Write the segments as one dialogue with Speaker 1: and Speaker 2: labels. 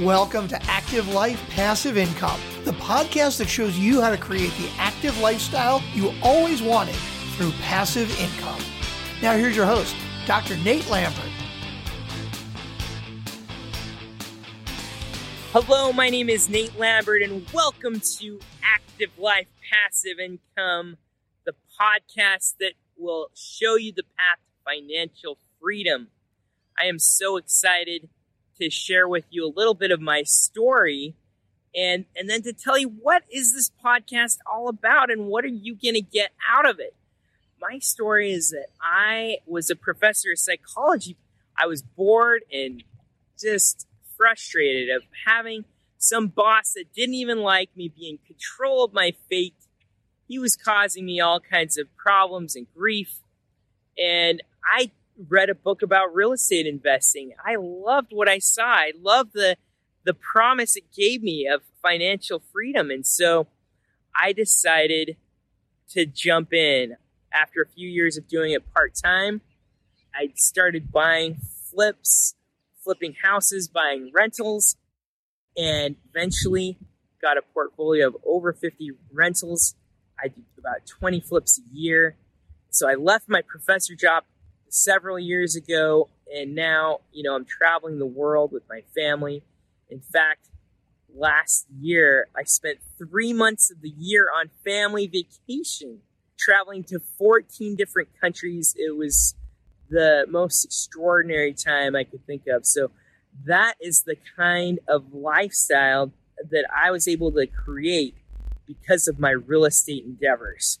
Speaker 1: Welcome to Active Life Passive Income, the podcast that shows you how to create the active lifestyle you always wanted through passive income. Now, here's your host, Dr. Nate Lambert.
Speaker 2: Hello, my name is Nate Lambert, and welcome to Active Life Passive Income, the podcast that will show you the path to financial freedom. I am so excited to share with you a little bit of my story and and then to tell you what is this podcast all about and what are you going to get out of it. My story is that I was a professor of psychology. I was bored and just frustrated of having some boss that didn't even like me be in control of my fate. He was causing me all kinds of problems and grief. And I read a book about real estate investing. I loved what I saw. I loved the the promise it gave me of financial freedom. And so I decided to jump in after a few years of doing it part time. I started buying flips, flipping houses, buying rentals, and eventually got a portfolio of over 50 rentals. I do about 20 flips a year. So I left my professor job several years ago, and now, you know, I'm traveling the world with my family. In fact, last year, I spent three months of the year on family vacation, traveling to 14 different countries. It was the most extraordinary time I could think of. So, that is the kind of lifestyle that I was able to create because of my real estate endeavors.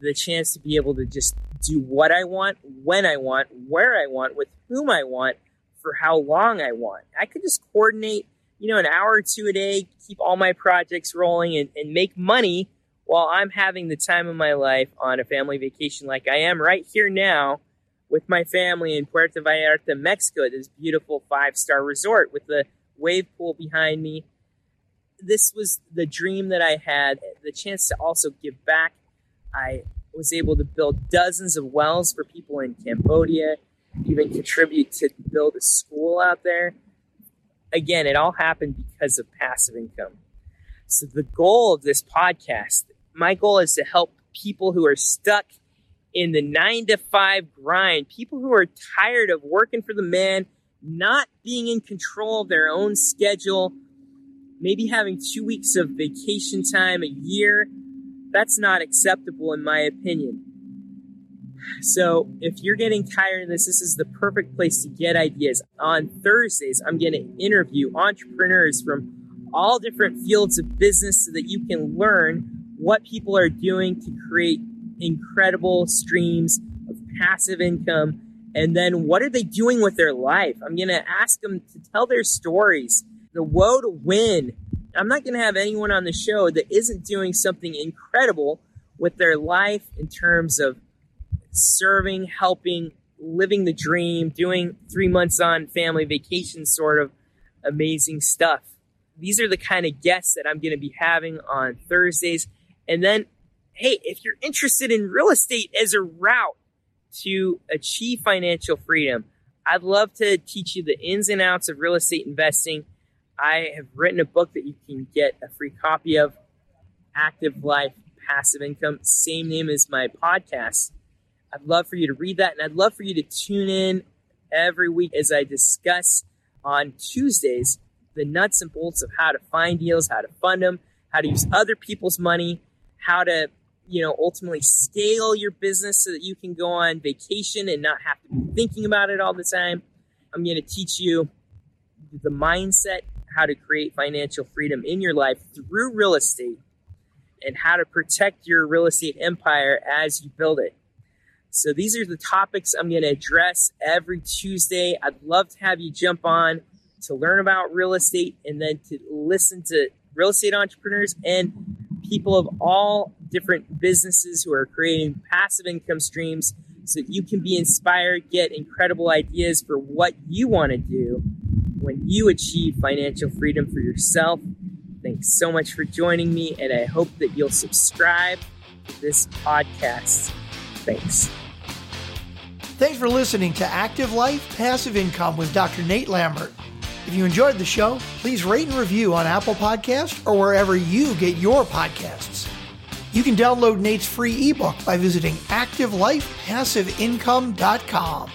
Speaker 2: The chance to be able to just do what I want, when I want, where I want, with whom I want, for how long I want. I could just coordinate, you know, an hour or two a day, keep all my projects rolling, and, and make money while I'm having the time of my life on a family vacation like I am right here now with my family in Puerto Vallarta, Mexico, this beautiful five star resort with the wave pool behind me. This was the dream that I had, the chance to also give back. I was able to build dozens of wells for people in Cambodia, even contribute to build a school out there. Again, it all happened because of passive income. So, the goal of this podcast, my goal is to help people who are stuck in the nine to five grind, people who are tired of working for the man, not being in control of their own schedule, maybe having two weeks of vacation time a year that's not acceptable in my opinion. So, if you're getting tired of this, this is the perfect place to get ideas. On Thursdays, I'm going to interview entrepreneurs from all different fields of business so that you can learn what people are doing to create incredible streams of passive income. And then what are they doing with their life? I'm going to ask them to tell their stories, the woe to win, I'm not going to have anyone on the show that isn't doing something incredible with their life in terms of serving, helping, living the dream, doing three months on family vacation sort of amazing stuff. These are the kind of guests that I'm going to be having on Thursdays. And then, hey, if you're interested in real estate as a route to achieve financial freedom, I'd love to teach you the ins and outs of real estate investing I have written a book that you can get a free copy of Active Life Passive Income, same name as my podcast. I'd love for you to read that, and I'd love for you to tune in every week as I discuss on Tuesdays the nuts and bolts of how to find deals, how to fund them, how to use other people's money, how to you know ultimately scale your business so that you can go on vacation and not have to be thinking about it all the time. I'm going to teach you the mindset how to create financial freedom in your life through real estate and how to protect your real estate empire as you build it. So these are the topics I'm going to address every Tuesday. I'd love to have you jump on to learn about real estate and then to listen to real estate entrepreneurs and people of all different businesses who are creating passive income streams so you can be inspired, get incredible ideas for what you want to do when you achieve financial freedom for yourself. Thanks so much for joining me, and I hope that you'll subscribe to this podcast. Thanks.
Speaker 1: Thanks for listening to Active Life Passive Income with Dr. Nate Lambert. If you enjoyed the show, please rate and review on Apple Podcast or wherever you get your podcasts. You can download Nate's free ebook by visiting activelifepassiveincome.com.